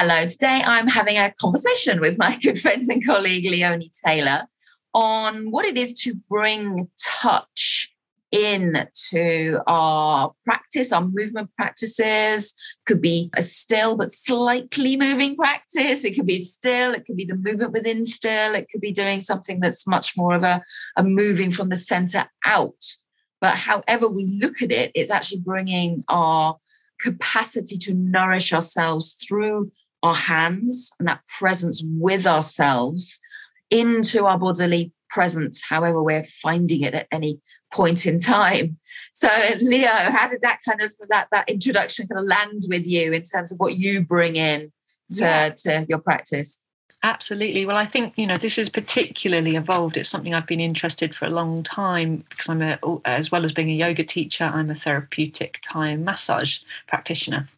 Hello, today I'm having a conversation with my good friend and colleague Leonie Taylor on what it is to bring touch into our practice, our movement practices. Could be a still but slightly moving practice. It could be still, it could be the movement within still, it could be doing something that's much more of a, a moving from the center out. But however we look at it, it's actually bringing our capacity to nourish ourselves through our hands and that presence with ourselves into our bodily presence, however we're finding it at any point in time. So, Leo, how did that kind of that that introduction kind of land with you in terms of what you bring in to, yeah. to your practice? Absolutely. Well, I think you know this is particularly evolved. It's something I've been interested for a long time because I'm a, as well as being a yoga teacher, I'm a therapeutic Thai massage practitioner.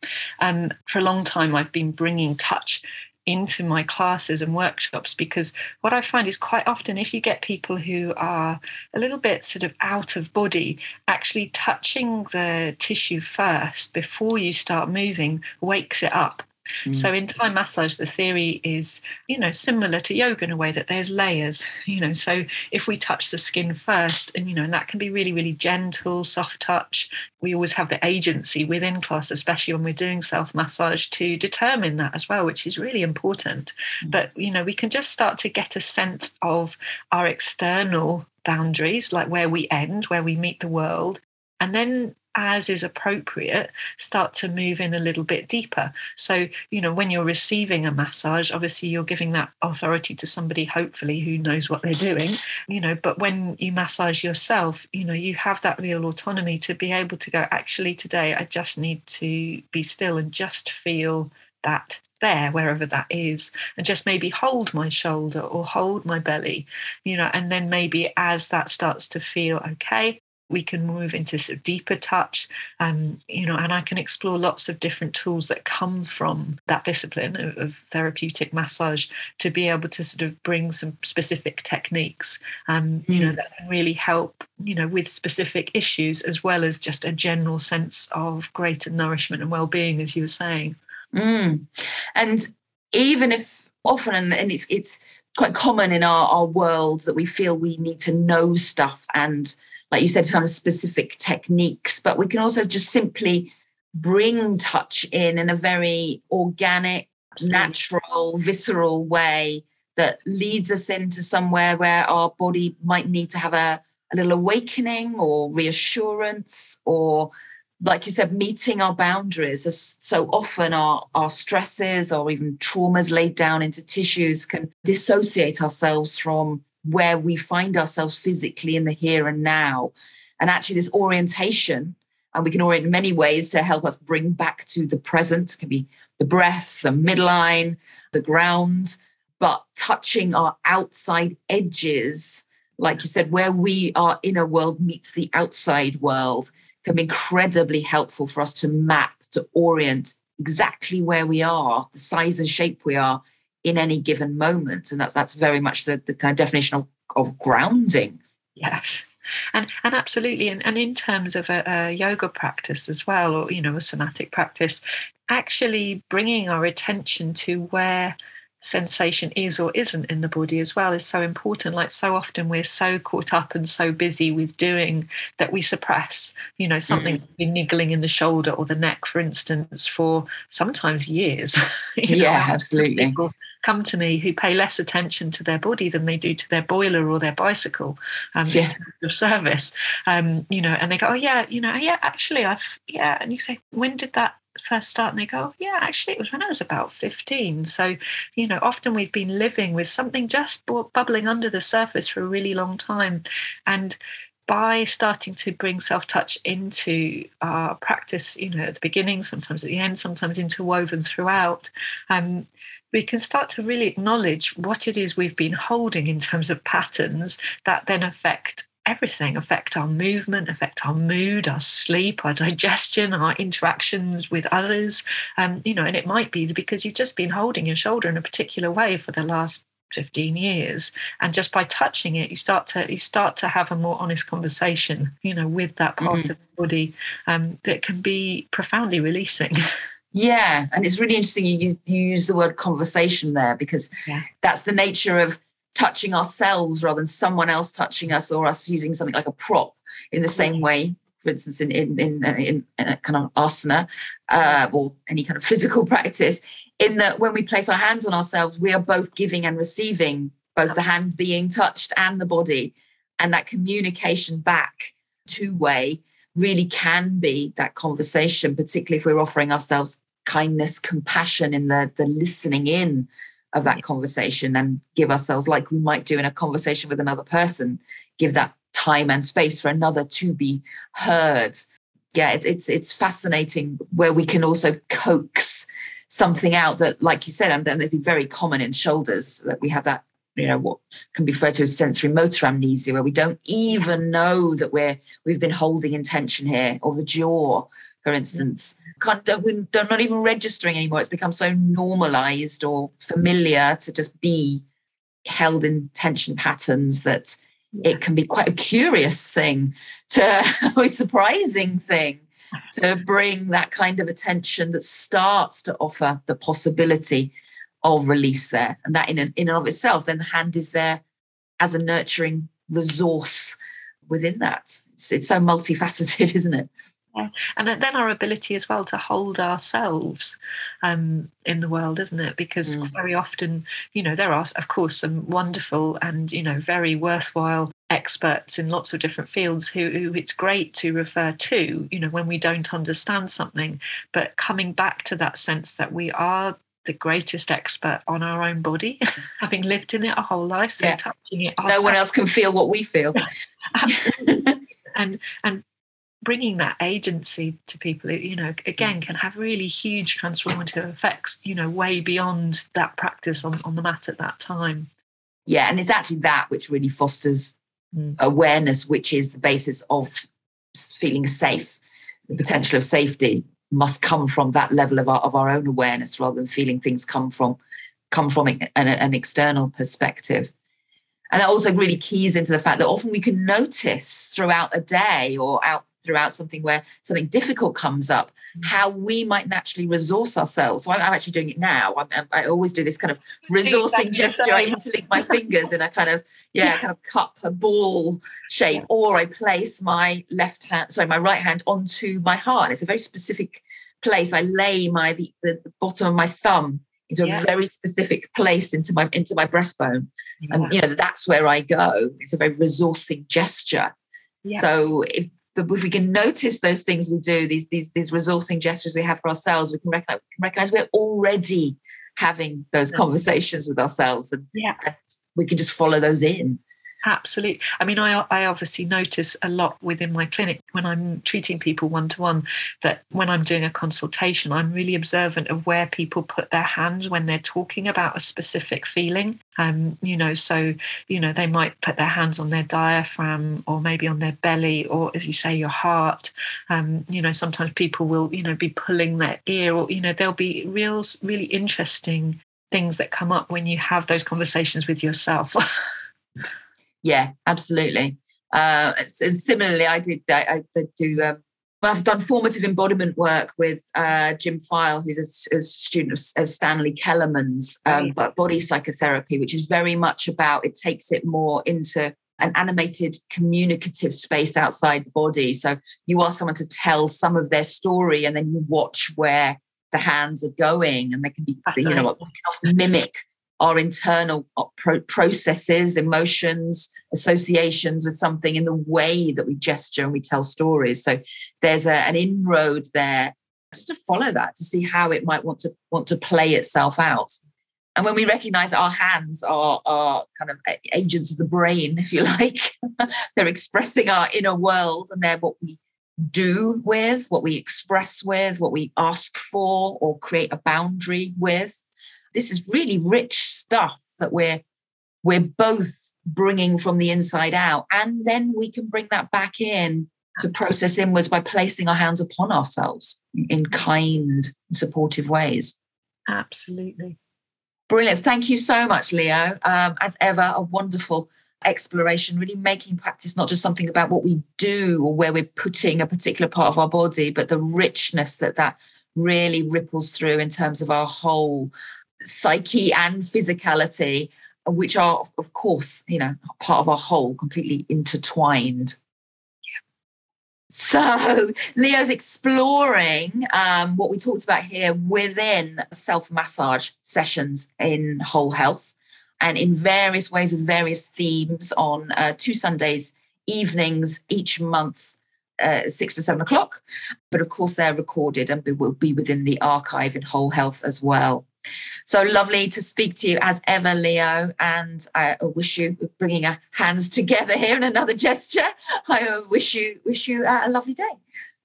Um, for a long time, I've been bringing touch into my classes and workshops because what I find is quite often if you get people who are a little bit sort of out of body, actually touching the tissue first before you start moving wakes it up. So mm. in Thai massage, the theory is, you know, similar to yoga in a way that there's layers, you know. So if we touch the skin first, and you know, and that can be really, really gentle, soft touch. We always have the agency within class, especially when we're doing self massage, to determine that as well, which is really important. Mm. But you know, we can just start to get a sense of our external boundaries, like where we end, where we meet the world, and then as is appropriate, start to move in a little bit deeper. So, you know, when you're receiving a massage, obviously you're giving that authority to somebody, hopefully, who knows what they're doing, you know, but when you massage yourself, you know, you have that real autonomy to be able to go, actually, today I just need to be still and just feel that there wherever that is and just maybe hold my shoulder or hold my belly you know and then maybe as that starts to feel okay we can move into sort of deeper touch um, you know and i can explore lots of different tools that come from that discipline of, of, therapeutic massage to be able to sort of bring some specific techniques um, you know hmm. that can really help you know with specific issues as well as just a general sense of greater nourishment and well-being as you were saying mm. and even if often and it's it's quite common in our, our world that we feel we need to know stuff and like you said, kind of specific techniques, but we can also just simply bring touch in in a very organic, Absolutely. natural, visceral way that leads us into somewhere where our body might need to have a, a little awakening or reassurance or like you said, meeting our boundaries. As so often our, our stresses or even traumas laid down into tissues can dissociate ourselves from where we find ourselves physically in the here and now. And actually, this orientation, and we can orient in many ways to help us bring back to the present, it can be the breath, the midline, the ground, but touching our outside edges, like you said, where we our inner world meets the outside world, can be incredibly helpful for us to map, to orient exactly where we are, the size and shape we are in any given moment. And that's that's very much the, the kind of definition of, of grounding. Yes. And, and absolutely, and, and in terms of a, a yoga practice as well, or you know, a somatic practice, actually bringing our attention to where sensation is or isn't in the body as well is so important like so often we're so caught up and so busy with doing that we suppress you know something mm. niggling in the shoulder or the neck for instance for sometimes years yeah know, absolutely people come to me who pay less attention to their body than they do to their boiler or their bicycle um, yeah. of service um, you know and they go oh yeah you know yeah actually i've yeah and you say when did that first start and they go, yeah, actually, it was when I was about 15. So, you know, often we've been living with something just bubbling under the surface for a really long time. And by starting to bring self touch into our practice, you know, at the beginning, sometimes at the end, sometimes interwoven throughout, um, we can start to really acknowledge what it is we've been holding in terms of patterns that then affect everything affect our movement affect our mood our sleep our digestion our interactions with others um, you know and it might be because you've just been holding your shoulder in a particular way for the last 15 years and just by touching it you start to you start to have a more honest conversation you know with that part mm-hmm. of the body um, that can be profoundly releasing Yeah, and it's really interesting you, you use the word conversation there because yeah. that's the nature of touching ourselves rather than someone else touching us or us using something like a prop in the same way for instance in in in, in, in a kind of asana uh, or any kind of physical practice in that when we place our hands on ourselves we are both giving and receiving both the hand being touched and the body. And that communication back two way really can be that conversation, particularly if we're offering ourselves kindness, compassion in the, the listening in of that conversation and give ourselves, like we might do in a conversation with another person, give that time and space for another to be heard. Yeah, it's it's, it's fascinating where we can also coax something out that, like you said, and, it's very common in shoulders that we have that you know what can be referred to as sensory motor amnesia where we don't even know that we're we've been holding intention here or the jaw for instance. Can't we're not even registering anymore. It's become so normalized or familiar to just be held in tension patterns that it can be quite a curious thing to a surprising thing to bring that kind of attention that starts to offer the possibility of release there. And that in and, in and of itself, then the hand is there as a nurturing resource within that. It's, it's so multifaceted, isn't it? Yeah. And then our ability as well to hold ourselves um, in the world, isn't it? Because mm. very often, you know, there are, of course, some wonderful and, you know, very worthwhile experts in lots of different fields who, who it's great to refer to, you know, when we don't understand something. But coming back to that sense that we are the greatest expert on our own body, having lived in it a whole life. So yeah. touching it. Ourselves. No one else can feel what we feel. And and bringing that agency to people, you know, again, can have really huge transformative effects. You know, way beyond that practice on on the mat at that time. Yeah, and it's actually that which really fosters mm. awareness, which is the basis of feeling safe, the potential of safety must come from that level of our, of our own awareness rather than feeling things come from come from an, an external perspective. And that also really keys into the fact that often we can notice throughout a day or out throughout something where something difficult comes up, mm. how we might naturally resource ourselves. So I'm, I'm actually doing it now. I'm, i always do this kind of resourcing gesture. I interlink my fingers in a kind of yeah, kind of cup, a ball shape, or I place my left hand, sorry, my right hand onto my heart. It's a very specific place. I lay my the, the, the bottom of my thumb into yeah. a very specific place into my into my breastbone, yeah. and you know that's where I go. It's a very resourcing gesture. Yeah. So if if we can notice those things we do, these these these resourcing gestures we have for ourselves, we can recognize, we can recognize we're already having those conversations with ourselves, and, yeah. and we can just follow those in. Absolutely. I mean, I, I obviously notice a lot within my clinic when I'm treating people one to one that when I'm doing a consultation, I'm really observant of where people put their hands when they're talking about a specific feeling. Um, you know, so, you know, they might put their hands on their diaphragm or maybe on their belly or, as you say, your heart. Um, you know, sometimes people will, you know, be pulling their ear or, you know, there'll be real, really interesting things that come up when you have those conversations with yourself. Yeah, absolutely. Uh, and similarly, I did. I, I do. Um, well, I've done formative embodiment work with uh, Jim File, who's a, a student of, of, Stanley Keleman's um, right. body psychotherapy, which is very much about. It takes it more into an animated communicative space outside the body. So you ask someone to tell some of their story, and then you watch where the hands are going, and they can be, you know, can often mimic our internal uh, processes, emotions, associations with something in the way that we gesture and we tell stories. So there's a, an inroad there just to follow that to see how it might want to want to play itself out. And when we recognize our hands are, are kind of agents of the brain, if you like, they're expressing our inner world and they're what we do with, what we express with, what we ask for or create a boundary with this is really rich stuff that we're we're both bringing from the inside out. And then we can bring that back in to process inwards by placing our hands upon ourselves in kind supportive ways. Absolutely. Brilliant. Thank you so much leo. Um, as ever a wonderful exploration really making practice not just something about what we do or where we're putting a particular part of our body but the richness that that really ripples through in terms of our whole psyche and physicality, which are, of course, you know, part of our whole, completely intertwined. So Leo's exploring um, what we talked about here within self massage sessions in whole health and in various ways with various themes on uh, two Sundays evenings each month, uh, six to seven o'clock. But of course, they're recorded and will be within the archive in whole health as well. So lovely to speak to you as ever, Leo. And I wish you bringing our hands together here in another gesture. I wish you wish you uh, a lovely day.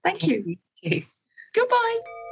Thank you. Thank you. Goodbye.